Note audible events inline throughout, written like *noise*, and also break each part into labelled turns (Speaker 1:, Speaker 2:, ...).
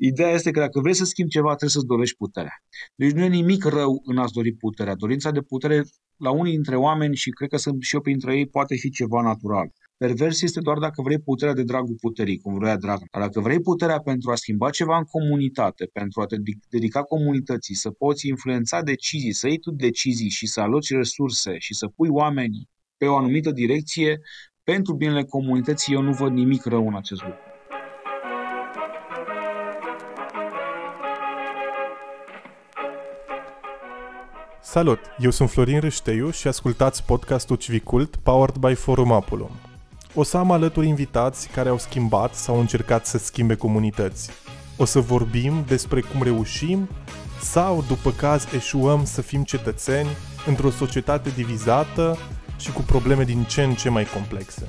Speaker 1: Ideea este că dacă vrei să schimbi ceva, trebuie să-ți dorești puterea. Deci nu e nimic rău în a-ți dori puterea. Dorința de putere la unii dintre oameni, și cred că sunt și eu printre ei, poate fi ceva natural. Pervers este doar dacă vrei puterea de dragul puterii, cum vrea drag. Dar dacă vrei puterea pentru a schimba ceva în comunitate, pentru a te dedica comunității, să poți influența decizii, să iei tu decizii și să aloci resurse și să pui oamenii pe o anumită direcție, pentru binele comunității, eu nu văd nimic rău în acest lucru.
Speaker 2: Salut! Eu sunt Florin Râșteiu și ascultați podcastul Civicult powered by Forum Apulum. O să am alături invitați care au schimbat sau au încercat să schimbe comunități. O să vorbim despre cum reușim sau, după caz, eșuăm să fim cetățeni într-o societate divizată și cu probleme din ce în ce mai complexe.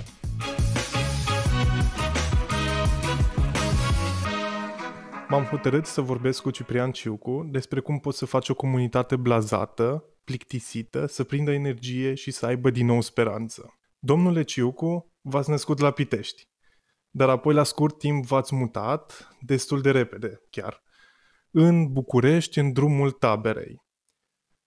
Speaker 2: M-am hotărât să vorbesc cu Ciprian Ciucu despre cum poți să faci o comunitate blazată, plictisită, să prindă energie și să aibă din nou speranță. Domnule Ciucu, v-ați născut la Pitești, dar apoi la scurt timp v-ați mutat, destul de repede chiar, în București, în drumul taberei.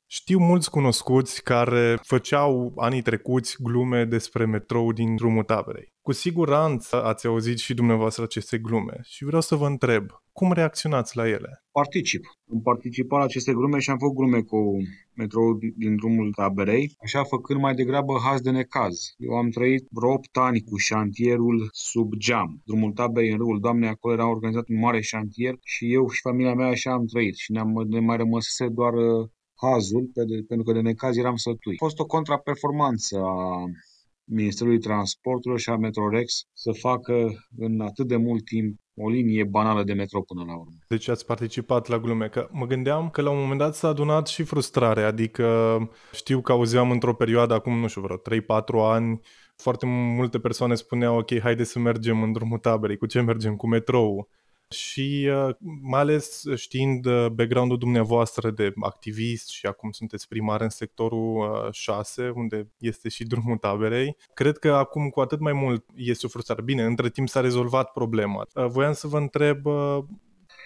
Speaker 2: Știu mulți cunoscuți care făceau anii trecuți glume despre metrou din drumul taberei. Cu siguranță ați auzit și dumneavoastră aceste glume și vreau să vă întreb, cum reacționați la ele?
Speaker 1: Particip. Am participat la aceste glume și am făcut glume cu metrou din drumul taberei, așa făcând mai degrabă haz de necaz. Eu am trăit vreo 8 ani cu șantierul sub geam. Drumul taberei în râul Doamnei, acolo era organizat un mare șantier și eu și familia mea așa am trăit și ne-am, ne mai rămăsese doar uh, hazul, pentru că de necaz eram sătui. A fost o contraperformanță a Ministerului Transporturilor și a Metrorex să facă în atât de mult timp o linie banală de metro până la urmă.
Speaker 2: Deci ați participat la glume, că mă gândeam că la un moment dat s-a adunat și frustrare, adică știu că auzeam într-o perioadă, acum nu știu, vreo 3-4 ani, foarte multe persoane spuneau, ok, haide să mergem în drumul taberei, cu ce mergem? Cu metrou și uh, mai ales știind uh, background-ul dumneavoastră de activist și acum sunteți primar în sectorul 6, uh, unde este și drumul taberei, cred că acum cu atât mai mult este o frustrare. Bine, între timp s-a rezolvat problema. Voiam să vă întreb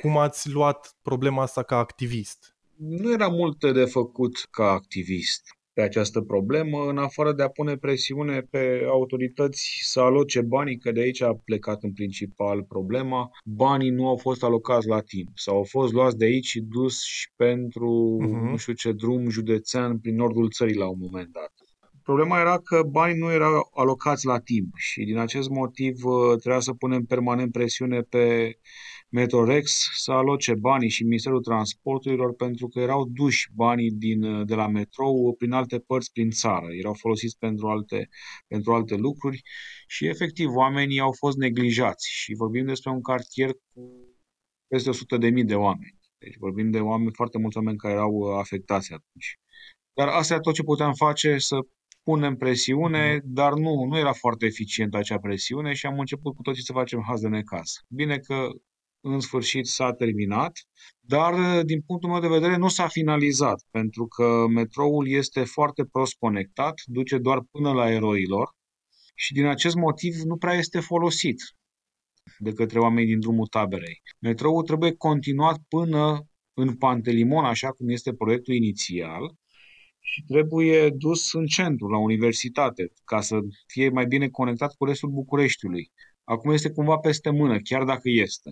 Speaker 2: cum ați luat problema asta ca activist?
Speaker 1: Nu era multe de făcut ca activist pe această problemă, în afară de a pune presiune pe autorități să aloce banii, că de aici a plecat în principal problema. Banii nu au fost alocați la timp sau au fost luați de aici și dus și pentru uh-huh. nu știu ce drum județean prin nordul țării la un moment dat. Problema era că banii nu erau alocați la timp și din acest motiv uh, trebuia să punem permanent presiune pe Metrorex să aloce banii și Ministerul Transporturilor pentru că erau duși banii din, de la metrou prin alte părți prin țară. Erau folosiți pentru alte, pentru alte lucruri și efectiv oamenii au fost neglijați și vorbim despre un cartier cu peste 100.000 de oameni. Deci vorbim de oameni, foarte mulți oameni care erau afectați atunci. Dar asta e tot ce puteam face, să punem presiune, mhm. dar nu, nu era foarte eficientă acea presiune și am început cu toții să facem haz de necaz. Bine că în sfârșit s-a terminat, dar din punctul meu de vedere nu s-a finalizat, pentru că metroul este foarte prost conectat, duce doar până la eroilor și din acest motiv nu prea este folosit de către oamenii din drumul taberei. Metroul trebuie continuat până în Pantelimon, așa cum este proiectul inițial, și trebuie dus în centru, la universitate, ca să fie mai bine conectat cu restul Bucureștiului. Acum este cumva peste mână, chiar dacă este.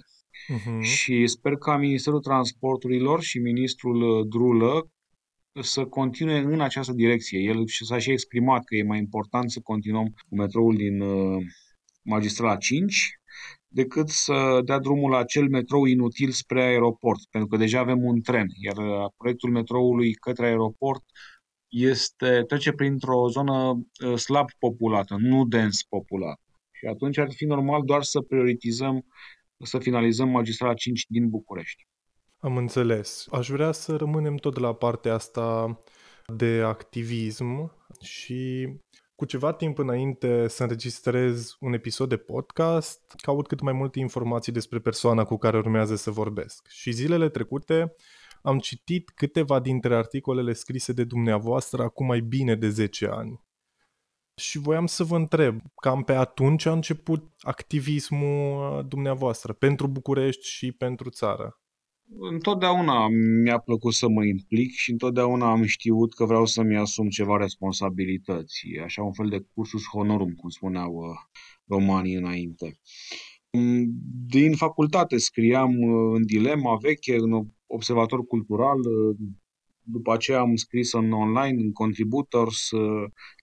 Speaker 1: Uh-huh. Și sper ca Ministerul Transporturilor și Ministrul uh, Drulă să continue în această direcție. El s-a și exprimat că e mai important să continuăm cu metroul din uh, Magistrala 5 decât să dea drumul la acel metrou inutil spre aeroport, pentru că deja avem un tren, iar uh, proiectul metroului către aeroport este, trece printr-o zonă slab populată, nu dens populată. Și atunci ar fi normal doar să prioritizăm să finalizăm magistrala 5 din București.
Speaker 2: Am înțeles. Aș vrea să rămânem tot la partea asta de activism și cu ceva timp înainte să înregistrez un episod de podcast, caut cât mai multe informații despre persoana cu care urmează să vorbesc. Și zilele trecute am citit câteva dintre articolele scrise de dumneavoastră acum mai bine de 10 ani. Și voiam să vă întreb, cam pe atunci a început activismul uh, dumneavoastră pentru București și pentru țară?
Speaker 1: Întotdeauna mi-a plăcut să mă implic și întotdeauna am știut că vreau să-mi asum ceva responsabilități. Așa un fel de cursus honorum, cum spuneau uh, romanii înainte. Mm, din facultate scriam uh, în Dilema veche, în Observator Cultural, uh, după aceea am scris în online, în Contributors,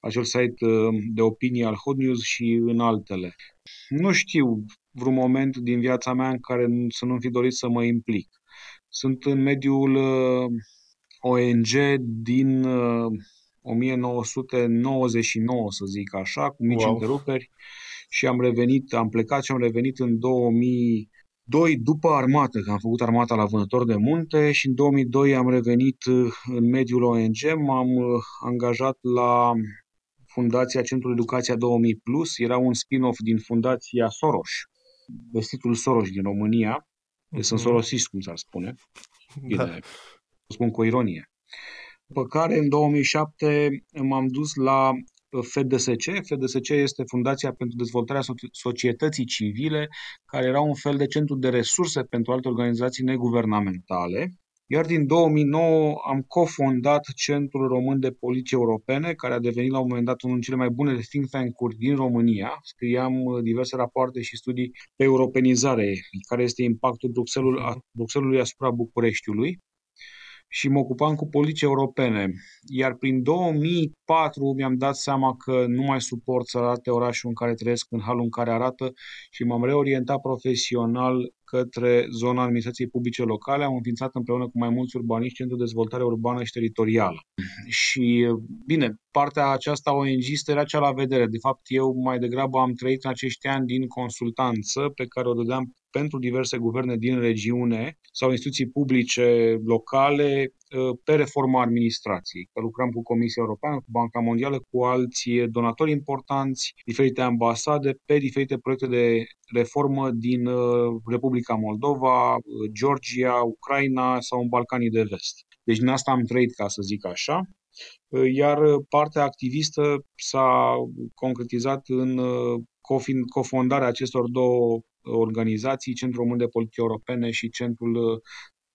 Speaker 1: acel site de opinie al Hot News și în altele. Nu știu vreun moment din viața mea în care să nu fi dorit să mă implic. Sunt în mediul uh, ONG din 1999, uh, să zic așa, cu mici wow. întreruperi și am revenit, am plecat și am revenit în 2002 după armată, că am făcut armata la vânător de munte și în 2002 am revenit uh, în mediul ONG, m-am angajat la Fundația Centrul Educația 2000 Plus, era un spin-off din Fundația Soros, vestitul Soros din România, deci sunt sorosist, cum s-ar spune. Bine, da. spun cu ironie. După care, în 2007, m-am dus la FDSC. FDSC este Fundația pentru Dezvoltarea Societății Civile, care era un fel de centru de resurse pentru alte organizații neguvernamentale. Iar din 2009 am cofondat Centrul Român de Poliție Europene, care a devenit la un moment dat unul dintre cele mai bune think tank-uri din România. Scriam uh, diverse rapoarte și studii pe europenizare, care este impactul Bruxelles, Bruxellesului asupra Bucureștiului și mă ocupam cu politici europene. Iar prin 2004 mi-am dat seama că nu mai suport să arate orașul în care trăiesc în halul în care arată și m-am reorientat profesional către zona administrației publice locale. Am înființat împreună cu mai mulți urbaniști Centrul de Dezvoltare Urbană și Teritorială. Și, bine, partea aceasta ONG era cea la vedere. De fapt, eu mai degrabă am trăit în acești ani din consultanță pe care o dădeam pentru diverse guverne din regiune sau instituții publice locale uh, pe reforma administrației. Că lucrăm cu Comisia Europeană, cu Banca Mondială, cu alți donatori importanți, diferite ambasade, pe diferite proiecte de reformă din uh, Republica Moldova, uh, Georgia, Ucraina sau în Balcanii de Vest. Deci din asta am trăit, ca să zic așa iar partea activistă s-a concretizat în cofondarea acestor două organizații, Centrul Român de Politici Europene și Centrul uh,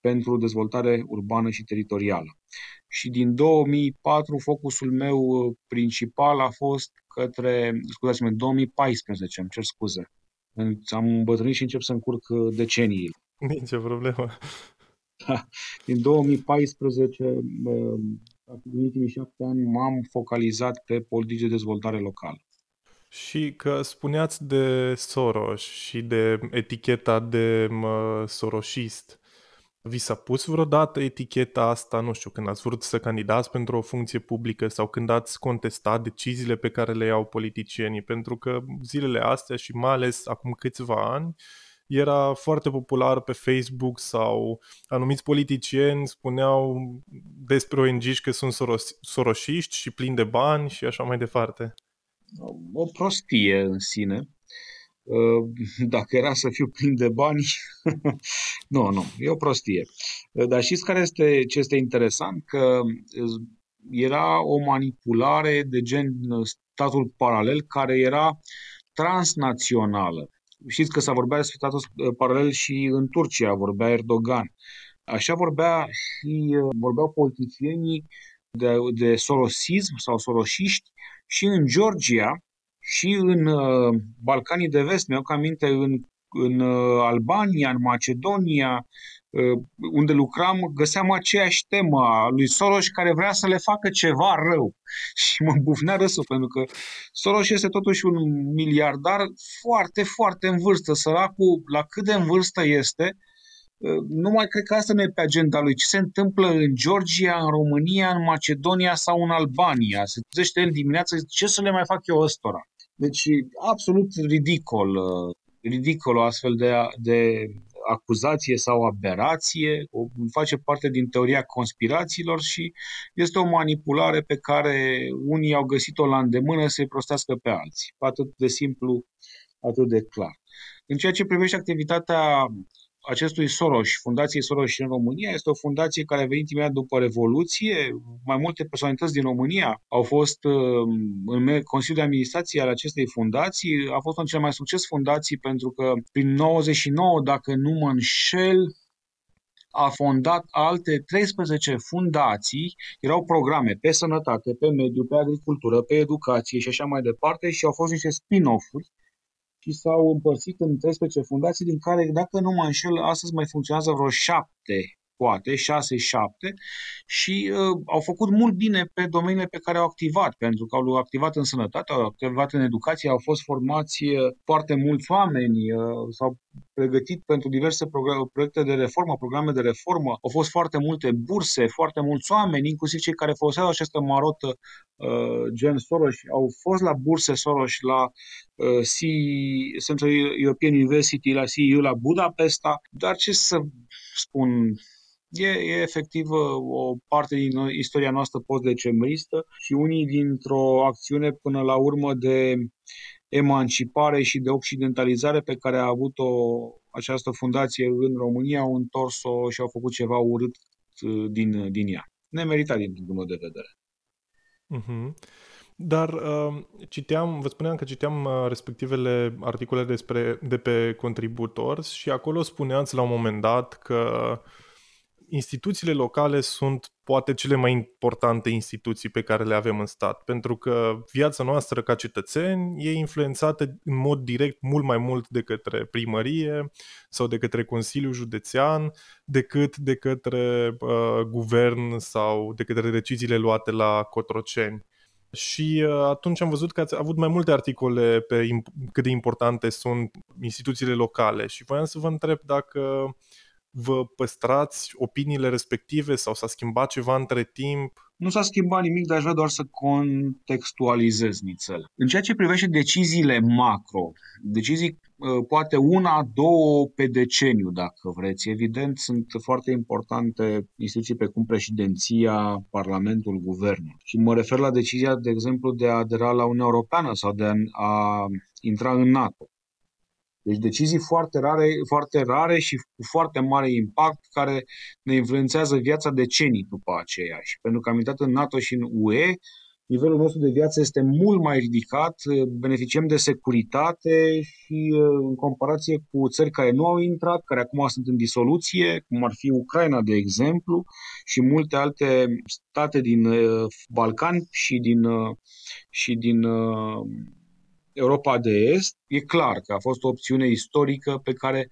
Speaker 1: pentru Dezvoltare Urbană și Teritorială. Și din 2004 focusul meu uh, principal a fost către, scuzați-mă, 2014, îmi cer scuze. Am îmbătrânit și încep să încurc uh, decenii.
Speaker 2: Nicio problemă.
Speaker 1: Da. *laughs* Din 2014, în ultimii șapte ani, m-am focalizat pe politici de dezvoltare locală.
Speaker 2: Și că spuneați de Soros și de eticheta de mă, soroșist. Vi s-a pus vreodată eticheta asta, nu știu, când ați vrut să candidați pentru o funcție publică sau când ați contestat deciziile pe care le iau politicienii? Pentru că zilele astea și mai ales acum câțiva ani era foarte popular pe Facebook sau anumiți politicieni spuneau despre ONG că sunt soros- soroșiști și plini de bani și așa mai departe
Speaker 1: o prostie în sine. Uh, dacă era să fiu plin de bani, *laughs* nu, nu, e o prostie. Uh, dar știți care este ce este interesant? Că uh, era o manipulare de gen statul paralel care era transnațională. Știți că s-a vorbea despre statul paralel și în Turcia, vorbea Erdogan. Așa vorbea și vorbeau politicienii de, de sorosism sau sorosiști și în Georgia și în uh, Balcanii de Vest, mi-au aminte, în, în uh, Albania, în Macedonia, uh, unde lucram, găseam aceeași temă a lui Soros care vrea să le facă ceva rău. *laughs* Și mă bufnea râsul, pentru că Soros este totuși un miliardar foarte, foarte în vârstă. Săracul, la cât de în vârstă este, nu mai cred că asta nu e pe agenda lui. Ce se întâmplă în Georgia, în România, în Macedonia sau în Albania? Se trezește el dimineața ce să le mai fac eu ăstora? Deci, absolut ridicol, ridicol o astfel de, de acuzație sau aberație, o, face parte din teoria conspirațiilor și este o manipulare pe care unii au găsit-o la îndemână să-i prostească pe alții. Atât de simplu, atât de clar. În ceea ce privește activitatea acestui Soros, Fundației Soros în România, este o fundație care a venit imediat după Revoluție. Mai multe personalități din România au fost uh, în Consiliul de Administrație al acestei fundații. A fost un cel mai succes fundații pentru că prin 99, dacă nu mă înșel, a fondat alte 13 fundații, erau programe pe sănătate, pe mediu, pe agricultură, pe educație și așa mai departe și au fost niște spin-off-uri și s-au împărțit în 13 fundații, din care, dacă nu mă înșel, astăzi mai funcționează vreo șapte poate, 6-7, și uh, au făcut mult bine pe domeniile pe care au activat, pentru că au activat în sănătate, au activat în educație, au fost formați uh, foarte mulți oameni, uh, s-au pregătit pentru diverse proiecte de reformă, programe de reformă, au fost foarte multe burse, foarte mulți oameni, inclusiv cei care foloseau această marotă uh, gen Soros, au fost la burse Soros, la uh, C, Central European University, la CEU, la Budapesta, dar ce să spun, E, e efectiv uh, o parte din istoria noastră post-decembristă și unii dintr-o acțiune până la urmă de emancipare și de occidentalizare pe care a avut-o această fundație în România, au întors-o și au făcut ceva urât uh, din, din ea. Nemeritat din punctul meu de vedere.
Speaker 2: Uh-huh. Dar uh, citeam, vă spuneam că citeam uh, respectivele articole despre, de pe Contributors și acolo spuneați la un moment dat că uh, instituțiile locale sunt poate cele mai importante instituții pe care le avem în stat, pentru că viața noastră ca cetățeni e influențată în mod direct mult mai mult de către primărie sau de către Consiliul Județean decât de către uh, guvern sau de către deciziile luate la Cotroceni. Și uh, atunci am văzut că ați avut mai multe articole pe imp- cât de importante sunt instituțiile locale și voiam să vă întreb dacă vă păstrați opiniile respective sau s-a schimbat ceva între timp?
Speaker 1: Nu s-a schimbat nimic, dar aș vrea doar să contextualizez nițel. În ceea ce privește deciziile macro, decizii ă, poate una, două pe deceniu, dacă vreți. Evident, sunt foarte importante instituții precum președinția, Parlamentul, Guvernul. Și mă refer la decizia, de exemplu, de a adera la Uniunea Europeană sau de a intra în NATO. Deci decizii foarte rare, foarte rare și cu foarte mare impact care ne influențează viața decenii după aceea. Și pentru că am intrat în NATO și în UE, nivelul nostru de viață este mult mai ridicat, beneficiem de securitate și în comparație cu țări care nu au intrat, care acum sunt în disoluție, cum ar fi Ucraina, de exemplu, și multe alte state din uh, Balcani și din, uh, și din uh, Europa de Est, e clar că a fost o opțiune istorică pe care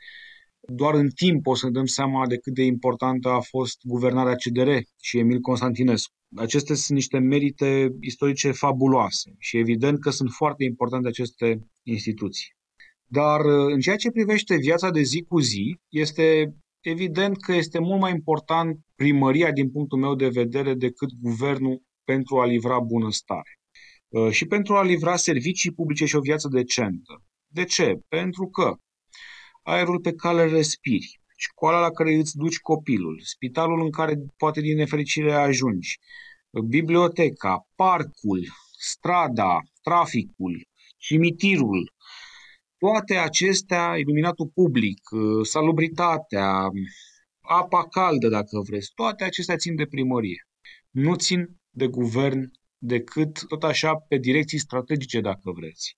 Speaker 1: doar în timp o să ne dăm seama de cât de importantă a fost guvernarea CDR și Emil Constantinescu. Acestea sunt niște merite istorice fabuloase și evident că sunt foarte importante aceste instituții. Dar în ceea ce privește viața de zi cu zi, este evident că este mult mai important primăria din punctul meu de vedere decât guvernul pentru a livra bunăstare. Uh, și pentru a livra servicii publice și o viață decentă. De ce? Pentru că aerul pe care îl respiri, școala la care îți duci copilul, spitalul în care poate din nefericire ajungi, biblioteca, parcul, strada, traficul, cimitirul, toate acestea, iluminatul public, uh, salubritatea, apa caldă, dacă vreți, toate acestea țin de primărie. Nu țin de guvern decât tot așa pe direcții strategice, dacă vreți.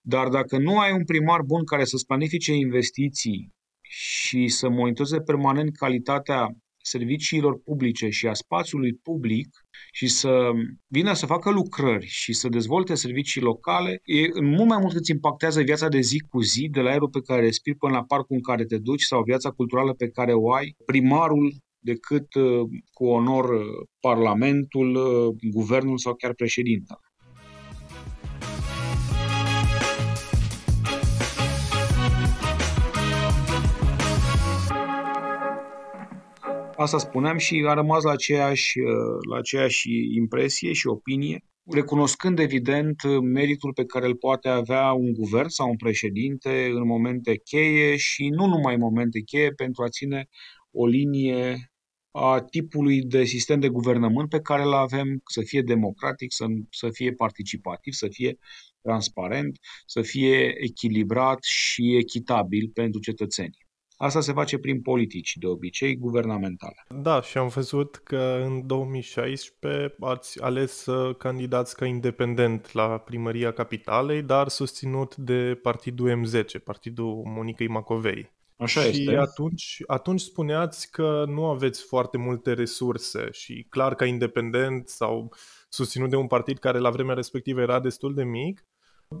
Speaker 1: Dar dacă nu ai un primar bun care să-ți planifice investiții și să monitorizeze permanent calitatea serviciilor publice și a spațiului public și să vină să facă lucrări și să dezvolte servicii locale, e în mult mai mult îți impactează viața de zi cu zi, de la aerul pe care respiri până la parcul în care te duci sau viața culturală pe care o ai, primarul decât uh, cu onor uh, Parlamentul, uh, Guvernul sau chiar președinta. Asta spuneam și a rămas la aceeași, la aceeași impresie și opinie, recunoscând evident meritul pe care îl poate avea un guvern sau un președinte în momente cheie și nu numai în momente cheie pentru a ține o linie a tipului de sistem de guvernământ pe care îl avem, să fie democratic, să, să fie participativ, să fie transparent, să fie echilibrat și echitabil pentru cetățeni. Asta se face prin politici, de obicei, guvernamentale.
Speaker 2: Da, și am văzut că în 2016 ați ales să candidați ca independent la primăria capitalei, dar susținut de partidul M10, partidul Monicăi Macovei.
Speaker 1: Așa
Speaker 2: și
Speaker 1: este.
Speaker 2: atunci, atunci spuneați că nu aveți foarte multe resurse și clar ca independent sau susținut de un partid care la vremea respectivă era destul de mic,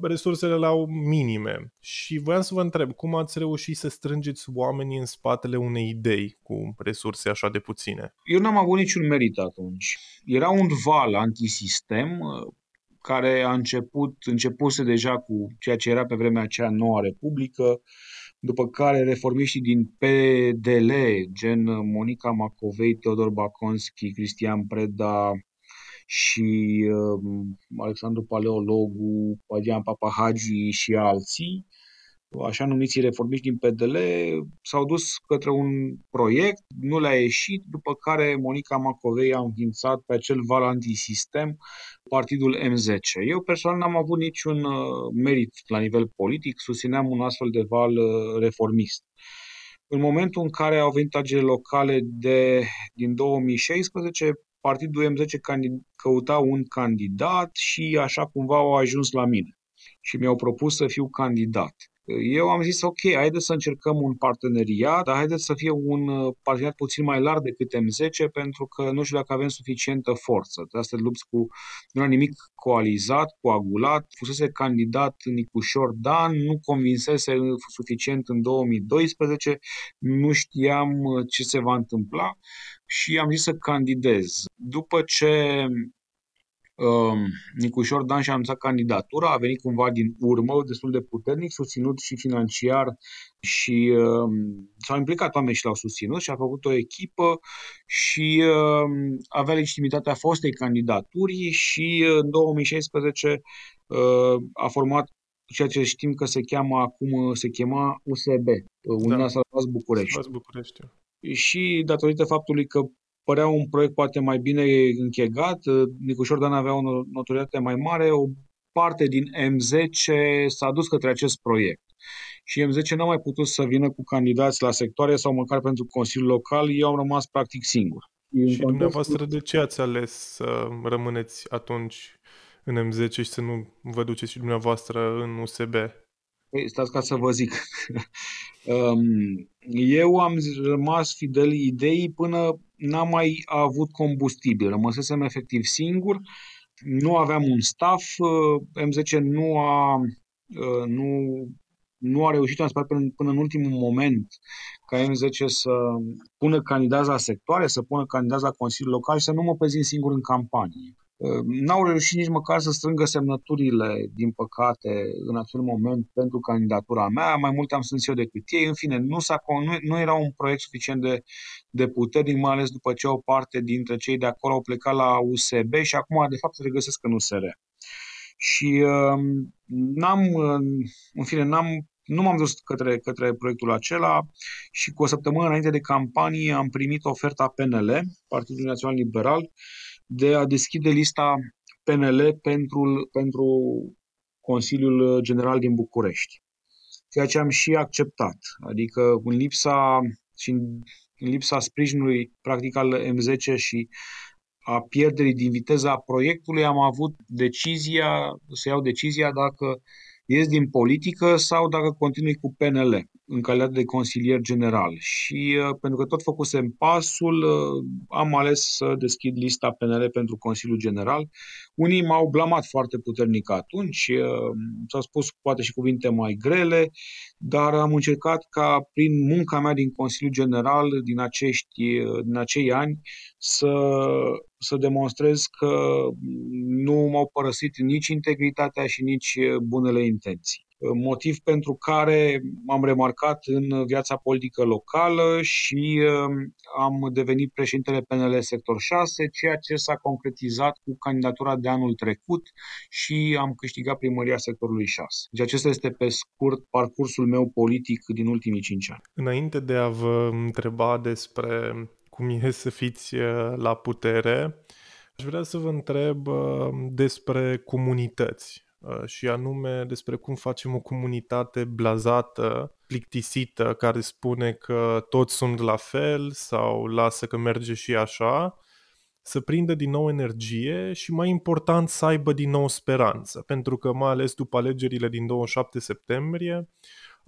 Speaker 2: resursele erau minime. Și voiam să vă întreb, cum ați reușit să strângeți oamenii în spatele unei idei cu resurse așa de puține?
Speaker 1: Eu n-am avut niciun merit atunci. Era un val antisistem uh, care a început, începuse deja cu ceea ce era pe vremea aceea Noua Republică, după care reformiștii din PDL, gen Monica Macovei, Teodor Baconski, Cristian Preda și uh, Alexandru Paleologu, Pagian Papahagi și alții, așa numiții reformiști din PDL, s-au dus către un proiect, nu le-a ieșit, după care Monica Macovei a înființat pe acel val antisistem partidul M10. Eu personal n-am avut niciun uh, merit la nivel politic, susțineam un astfel de val uh, reformist. În momentul în care au venit agele locale de, din 2016, partidul M10 căuta un candidat și așa cumva au ajuns la mine și mi-au propus să fiu candidat. Eu am zis, ok, haideți să încercăm un parteneriat, dar haideți să fie un uh, parteneriat puțin mai larg decât M10, pentru că nu știu dacă avem suficientă forță. De asta lupți cu, nu era nimic coalizat, coagulat, fusese candidat Nicușor Dan, nu convinsese suficient în 2012, nu știam uh, ce se va întâmpla și am zis să candidez. După ce Um, Nicușor Dan și-a anunțat candidatura, a venit cumva din urmă, destul de puternic, susținut și financiar și uh, s-au implicat oameni și l-au susținut și a făcut o echipă și uh, avea legitimitatea fostei candidaturi și uh, în 2016 uh, a format ceea ce știm că se cheamă acum, se chema USB, Uniunea da. Salvați București.
Speaker 2: Salvați București.
Speaker 1: Și datorită faptului că părea un proiect poate mai bine închegat. Nicușor Dan avea o notorietate mai mare, o parte din M10 s-a dus către acest proiect. Și M10 n-a mai putut să vină cu candidați la sectoare sau măcar pentru Consiliul Local, eu am rămas practic singur.
Speaker 2: Și dumneavoastră de ce ați ales să rămâneți atunci în M10 și să nu vă duceți și dumneavoastră în USB?
Speaker 1: Păi, stați ca să vă zic. Eu am rămas fidel ideii până n-am mai avut combustibil. Rămăsesem efectiv singur, nu aveam un staff, M10 nu a, nu, nu a reușit, am spus până, până în ultimul moment ca M10 să pună candidați la sectoare, să pună candidați la Consiliul Local și să nu mă prezint singur în campanie. N-au reușit nici măcar să strângă semnăturile, din păcate, în acel moment pentru candidatura mea. Mai multe am strâns eu decât ei. În fine, nu, s-a, nu, nu era un proiect suficient de, de puternic, mai ales după ce o parte dintre cei de acolo au plecat la USB și acum, de fapt, se regăsesc în USR. Și uh, n-am, în fine, n-am nu m-am dus către, către proiectul acela și cu o săptămână înainte de campanie am primit oferta PNL, Partidul Național Liberal, de a deschide lista PNL pentru, pentru Consiliul General din București. Ceea ce am și acceptat. Adică în lipsa, și în lipsa sprijinului practic al M10 și a pierderii din viteza proiectului, am avut decizia, să iau decizia dacă ies din politică sau dacă continui cu PNL în calitate de consilier general. Și uh, pentru că tot făcusem pasul, uh, am ales să deschid lista PNL pentru Consiliul General. Unii m-au blamat foarte puternic atunci, uh, s-au spus poate și cuvinte mai grele, dar am încercat ca prin munca mea din Consiliul General din, acești, din acei ani să, să demonstrez că nu m-au părăsit nici integritatea și nici bunele intenții motiv pentru care am remarcat în viața politică locală și um, am devenit președintele PNL Sector 6, ceea ce s-a concretizat cu candidatura de anul trecut și am câștigat primăria sectorului 6. Deci acesta este pe scurt parcursul meu politic din ultimii 5 ani.
Speaker 2: Înainte de a vă întreba despre cum e să fiți uh, la putere, aș vrea să vă întreb uh, despre comunități Uh, și anume despre cum facem o comunitate blazată plictisită care spune că toți sunt la fel sau lasă că merge și așa, să prindă din nou energie și mai important să aibă din nou speranță, pentru că mai ales după alegerile din 27 septembrie,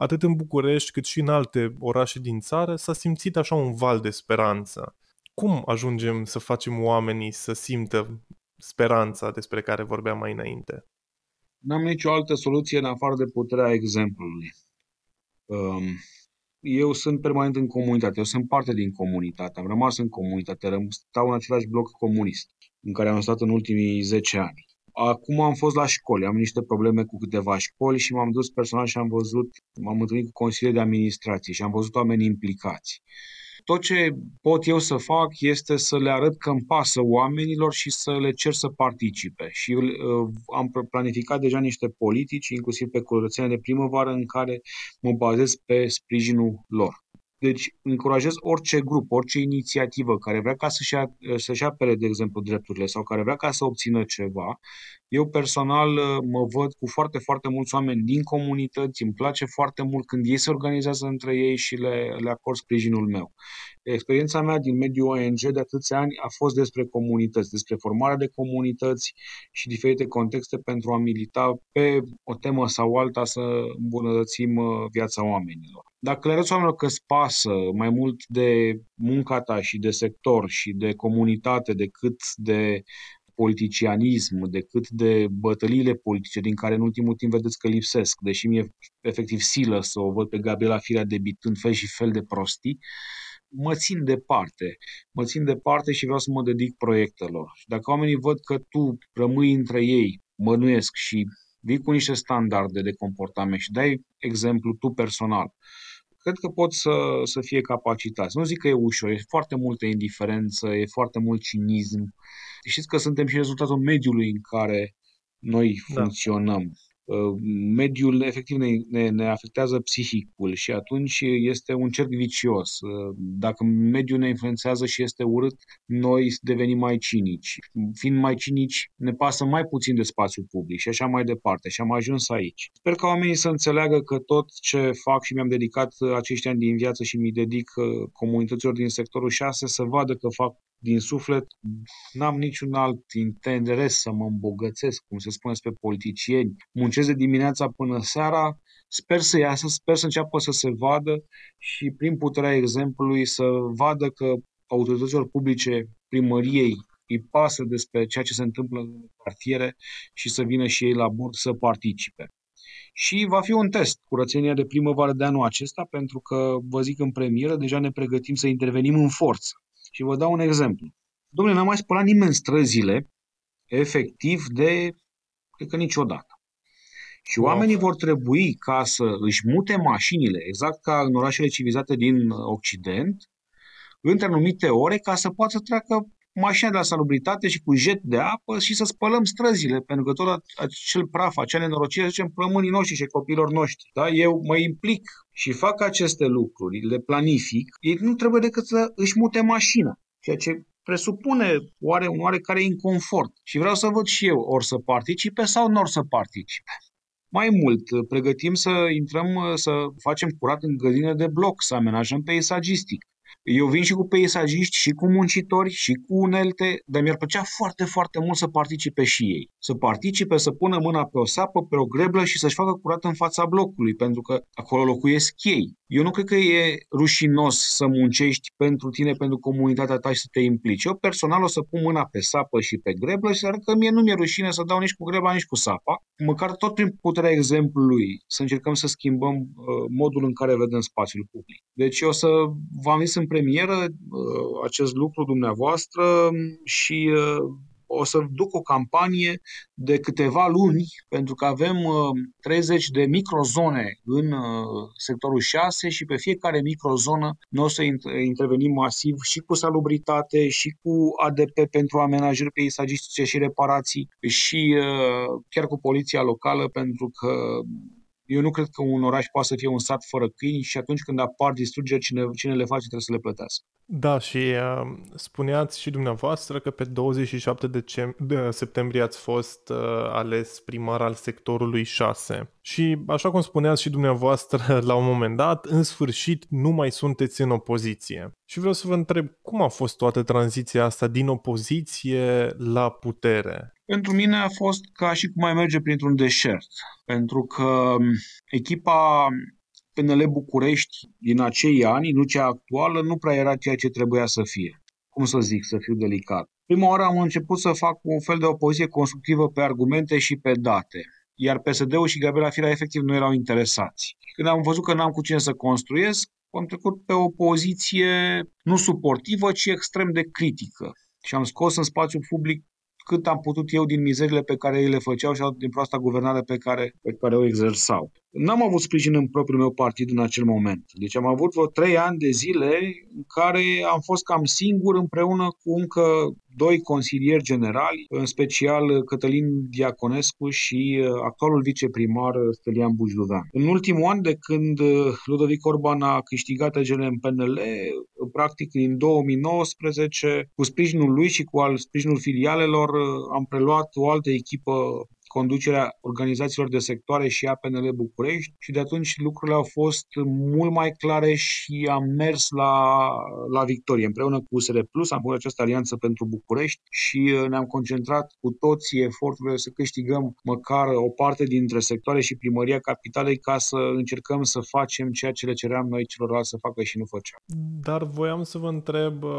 Speaker 2: atât în București cât și în alte orașe din țară s-a simțit așa un val de speranță. Cum ajungem să facem oamenii să simtă speranța despre care vorbeam mai înainte?
Speaker 1: N-am nicio altă soluție în afară de puterea exemplului. Um, eu sunt permanent în comunitate, eu sunt parte din comunitate, am rămas în comunitate, stau în același bloc comunist în care am stat în ultimii 10 ani. Acum am fost la școli, am niște probleme cu câteva școli și m-am dus personal și am văzut, m-am întâlnit cu consiliile de administrație și am văzut oameni implicați. Tot ce pot eu să fac este să le arăt că îmi pasă oamenilor și să le cer să participe. Și uh, am planificat deja niște politici, inclusiv pe curățenia de primăvară, în care mă bazez pe sprijinul lor. Deci încurajez orice grup, orice inițiativă care vrea ca să-și, să-și apere, de exemplu, drepturile sau care vrea ca să obțină ceva. Eu personal mă văd cu foarte, foarte mulți oameni din comunități, îmi place foarte mult când ei se organizează între ei și le, le acord sprijinul meu. Experiența mea din mediul ONG de atâția ani a fost despre comunități, despre formarea de comunități și diferite contexte pentru a milita pe o temă sau alta să îmbunătățim uh, viața oamenilor. Dacă le arăți oamenilor că îți pasă mai mult de munca ta și de sector și de comunitate decât de politicianism, decât de bătăliile politice din care în ultimul timp vedeți că lipsesc, deși mi-e efectiv silă să o văd pe Gabriela Firea debitând fel și fel de prostii, mă țin departe. Mă țin departe și vreau să mă dedic proiectelor. Și dacă oamenii văd că tu rămâi între ei, mănuiesc și vii cu niște standarde de comportament și dai exemplu tu personal, cred că pot să, să fie capacitați. Nu zic că e ușor, e foarte multă indiferență, e foarte mult cinism. Știți că suntem și rezultatul mediului în care noi da. funcționăm. Uh, mediul efectiv ne, ne, ne afectează psihicul și atunci este un cerc vicios. Uh, dacă mediul ne influențează și este urât, noi devenim mai cinici. Fiind mai cinici, ne pasă mai puțin de spațiu public și așa mai departe. Și am ajuns aici. Sper ca oamenii să înțeleagă că tot ce fac și mi-am dedicat acești ani din viață și mi dedic uh, comunităților din sectorul 6 să vadă că fac din suflet, n-am niciun alt interes să mă îmbogățesc, cum se spune pe politicieni. Muncesc de dimineața până seara, sper să iasă, sper să înceapă să se vadă și prin puterea exemplului să vadă că autorităților publice, primăriei, îi pasă despre ceea ce se întâmplă în cartiere și să vină și ei la bord să participe. Și va fi un test, curățenia de primăvară de anul acesta, pentru că, vă zic în premieră, deja ne pregătim să intervenim în forță. Și vă dau un exemplu. Domnule, n-a mai spălat nimeni străzile efectiv de, cred că niciodată. Și wow. oamenii vor trebui ca să își mute mașinile, exact ca în orașele civilizate din Occident, între anumite ore ca să poată să treacă mașina de la salubritate și cu jet de apă și să spălăm străzile, pentru că tot acel praf, acea nenorocire, zicem, plămânii noștri și copilor noștri. Da? Eu mă implic și fac aceste lucruri, le planific, ei nu trebuie decât să își mute mașina, ceea ce presupune oare un oarecare inconfort. Și vreau să văd și eu, ori să participe sau nu or să participe. Mai mult, pregătim să intrăm, să facem curat în grădină de bloc, să amenajăm peisagistic. Eu vin și cu peisajiști, și cu muncitori, și cu unelte, dar mi-ar plăcea foarte, foarte mult să participe și ei. Să participe, să pună mâna pe o sapă, pe o greblă și să-și facă curat în fața blocului, pentru că acolo locuiesc ei. Eu nu cred că e rușinos să muncești pentru tine, pentru comunitatea ta și să te implici. Eu personal o să pun mâna pe sapă și pe greblă și să arăt că mie nu mi-e rușine să dau nici cu greba, nici cu sapa. Măcar tot prin puterea exemplului să încercăm să schimbăm uh, modul în care vedem spațiul public. Deci eu o să v-am zis în premieră uh, acest lucru dumneavoastră și uh, o să duc o campanie de câteva luni, pentru că avem 30 uh, de microzone în sectorul 6 și pe fiecare microzonă noi o să intervenim masiv și cu salubritate și cu ADP pentru amenajări peisagistice și reparații și chiar cu poliția locală pentru că Eu nu cred că un oraș poate să fie un sat fără câini și atunci când apar distrugeri, cine, cine le face trebuie să le plătească.
Speaker 2: Da, și uh, spuneați și dumneavoastră că pe 27 decem- de septembrie ați fost uh, ales primar al sectorului 6. Și așa cum spuneați și dumneavoastră *laughs* la un moment dat, în sfârșit nu mai sunteți în opoziție. Și vreau să vă întreb cum a fost toată tranziția asta din opoziție la putere?
Speaker 1: Pentru mine a fost ca și cum mai merge printr-un deșert, pentru că echipa PNL București din acei ani, nu cea actuală, nu prea era ceea ce trebuia să fie. Cum să zic, să fiu delicat. Prima oară am început să fac un fel de opoziție constructivă pe argumente și pe date iar PSD-ul și Gabriela Firea efectiv nu erau interesați. Când am văzut că n-am cu cine să construiesc, am trecut pe o poziție nu suportivă, ci extrem de critică. Și am scos în spațiu public cât am putut eu din mizerile pe care ei le făceau și din proasta guvernare pe care, pe care o exersau. N-am avut sprijin în propriul meu partid în acel moment. Deci am avut vreo trei ani de zile în care am fost cam singur împreună cu încă doi consilieri generali, în special Cătălin Diaconescu și uh, actualul viceprimar uh, Stelian Bujluvean. În ultimul an de când uh, Ludovic Orban a câștigat alegerile în PNL, practic din 2019, cu sprijinul lui și cu al sprijinul filialelor, am preluat o altă echipă conducerea organizațiilor de sectoare și a PNL București și de atunci lucrurile au fost mult mai clare și am mers la, la victorie. Împreună cu USR Plus am pus această alianță pentru București și uh, ne-am concentrat cu toții eforturile să câștigăm măcar o parte dintre sectoare și primăria capitalei ca să încercăm să facem ceea ce le ceream noi celorlalți să facă și nu făceam.
Speaker 2: Dar voiam să vă întreb, uh,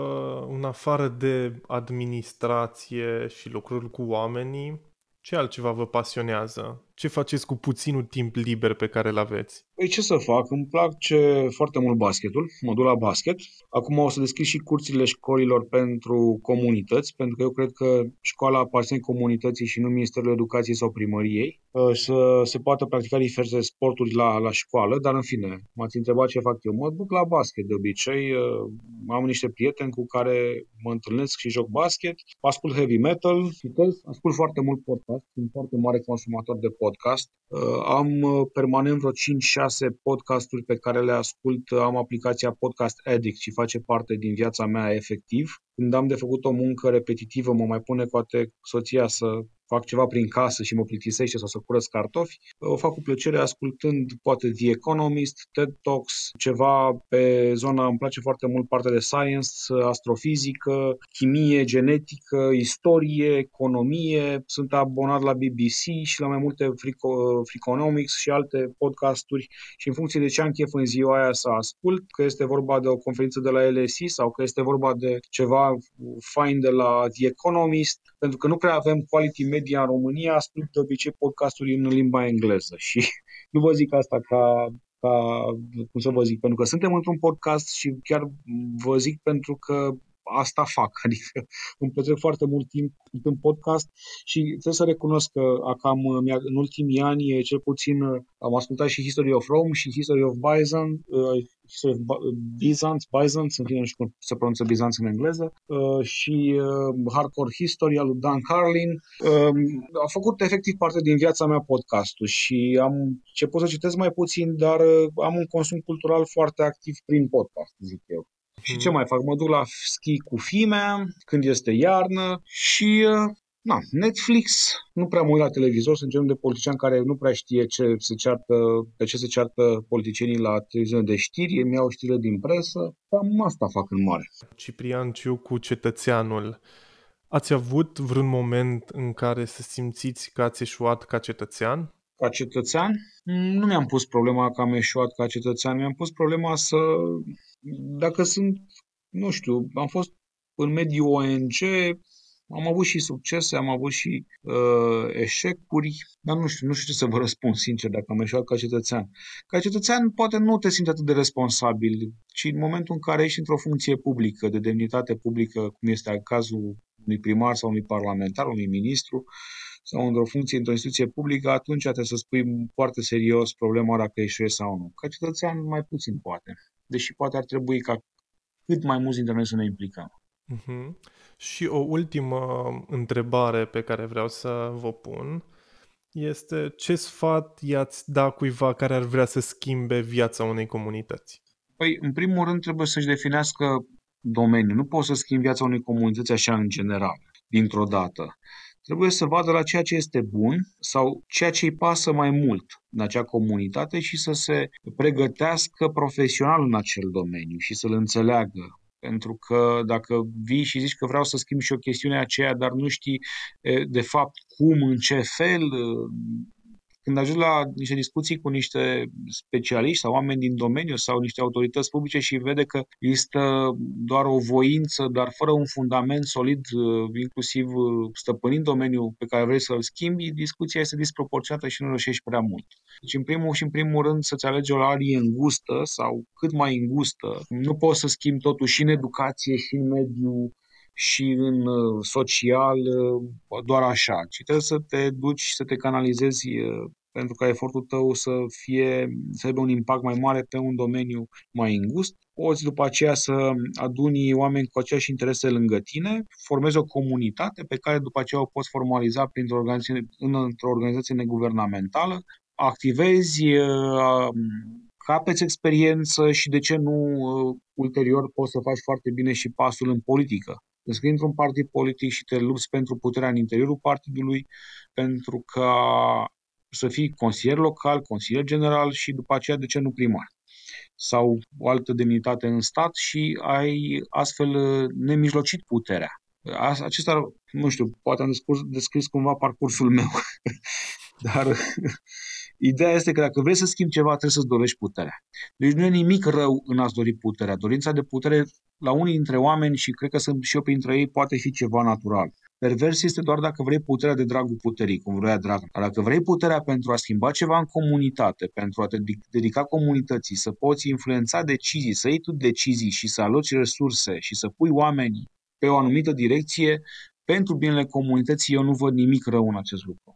Speaker 2: în afară de administrație și lucruri cu oamenii, ce altceva vă pasionează? Ce faceți cu puținul timp liber pe care îl aveți?
Speaker 1: Păi ce să fac? Îmi place foarte mult basketul, mă duc la basket. Acum o să deschid și curțile școlilor pentru comunități, pentru că eu cred că școala aparține comunității și nu Ministerul Educației sau Primăriei. Uh, să se poată practica diferite sporturi la, la școală, dar în fine, m-ați întrebat ce fac eu. Mă duc la basket de obicei, uh, am niște prieteni cu care mă întâlnesc și joc basket, ascult heavy metal, citesc, ascult foarte mult podcast, sunt foarte mare consumator de podcast. Uh, am permanent vreo 5-6 podcasturi pe care le ascult, am aplicația Podcast Addict și face parte din viața mea efectiv. Când am de făcut o muncă repetitivă, mă mai pune poate soția să fac ceva prin casă și mă plictisește sau să curăț cartofi, o fac cu plăcere ascultând poate The Economist, TED Talks, ceva pe zona, îmi place foarte mult partea de science, astrofizică, chimie, genetică, istorie, economie. Sunt abonat la BBC și la mai multe Frico, Friconomics și alte podcasturi și în funcție de ce am chef în ziua aia să ascult, că este vorba de o conferință de la LSI sau că este vorba de ceva fain de la The Economist, pentru că nu prea avem quality media în România, ascult de obicei podcasturi în limba engleză și nu vă zic asta ca, ca, cum să vă zic, pentru că suntem într-un podcast și chiar vă zic pentru că asta fac, *laughs* adică îmi petrec foarte mult timp în podcast și trebuie să recunosc că cam în ultimii ani, cel puțin, am ascultat și History of Rome și History of Byzant, uh, History of Byzance, Byzance, în fine nu știu cum se pronunță Bizanț în engleză, uh, și uh, Hardcore History al lui Dan Carlin. Um, a făcut efectiv parte din viața mea podcastul și am început să citesc mai puțin, dar am un consum cultural foarte activ prin podcast, zic eu. Și ce mai fac? Mă duc la schi cu fimea când este iarnă și uh, na, Netflix, nu prea mă uit la televizor, sunt genul de politician care nu prea știe ce se ceartă, pe ce se ceartă politicienii la televiziune de știri, îmi iau știrile din presă, cam asta fac în mare.
Speaker 2: Ciprian Ciu cu cetățeanul. Ați avut vreun moment în care să simțiți că ați eșuat ca cetățean?
Speaker 1: Ca cetățean? Nu mi-am pus problema că am eșuat ca cetățean, mi-am pus problema să dacă sunt, nu știu, am fost în mediul ONG, am avut și succese, am avut și uh, eșecuri, dar nu știu, nu știu ce să vă răspund sincer dacă am eșuat ca cetățean. Ca cetățean poate nu te simți atât de responsabil, ci în momentul în care ești într-o funcție publică, de demnitate publică, cum este cazul unui primar sau unui parlamentar, unui ministru, sau într-o funcție, într-o instituție publică, atunci trebuie să spui foarte serios problema dacă eșuezi sau nu. Ca cetățean mai puțin poate deși poate ar trebui ca cât mai mulți dintre noi să ne implicăm.
Speaker 2: Uh-huh. Și o ultimă întrebare pe care vreau să vă pun. este ce sfat i-ați da cuiva care ar vrea să schimbe viața unei comunități?
Speaker 1: Păi, în primul rând, trebuie să-și definească domeniul. Nu poți să schimbi viața unei comunități așa în general, dintr-o dată. Trebuie să vadă la ceea ce este bun sau ceea ce îi pasă mai mult în acea comunitate și să se pregătească profesional în acel domeniu și să-l înțeleagă. Pentru că dacă vii și zici că vreau să schimb și o chestiune aceea, dar nu știi de fapt cum, în ce fel, când ajungi la niște discuții cu niște specialiști sau oameni din domeniu sau niște autorități publice și vede că există doar o voință, dar fără un fundament solid, uh, inclusiv uh, stăpânind domeniul pe care vrei să-l schimbi, discuția este disproporționată și nu reușești prea mult. Deci, în primul și în primul rând, să-ți alegi o arie îngustă sau cât mai îngustă. Nu poți să schimbi totul și în educație și în mediul și în uh, social uh, doar așa, ci trebuie să te duci și să te canalizezi uh, pentru ca efortul tău să fie să aibă un impact mai mare pe un domeniu mai îngust. Poți după aceea să aduni oameni cu aceeași interese lângă tine, formezi o comunitate pe care după aceea o poți formaliza printr-o organizație, într-o organizație neguvernamentală, activezi, capeți experiență și de ce nu ulterior poți să faci foarte bine și pasul în politică înscrii într-un partid politic și te lupți pentru puterea în interiorul partidului, pentru ca să fii consilier local, consilier general și după aceea, de ce nu primar? Sau o altă demnitate în stat și ai astfel uh, nemijlocit puterea. Acesta, nu știu, poate am descurs, descris cumva parcursul meu, *laughs* dar Ideea este că dacă vrei să schimbi ceva, trebuie să-ți dorești puterea. Deci nu e nimic rău în a-ți dori puterea. Dorința de putere la unii dintre oameni, și cred că sunt și eu printre ei, poate fi ceva natural. Pervers este doar dacă vrei puterea de dragul puterii, cum vrea drag. Dar dacă vrei puterea pentru a schimba ceva în comunitate, pentru a te dedica comunității, să poți influența decizii, să iei tu decizii și să aloci resurse și să pui oamenii pe o anumită direcție, pentru binele comunității eu nu văd nimic rău în acest lucru.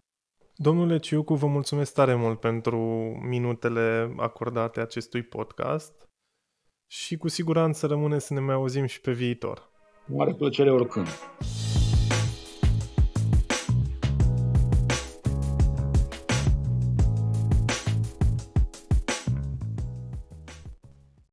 Speaker 2: Domnule Ciucu, vă mulțumesc tare mult pentru minutele acordate acestui podcast și cu siguranță rămâne să ne mai auzim și pe viitor.
Speaker 1: Mare plăcere oricând.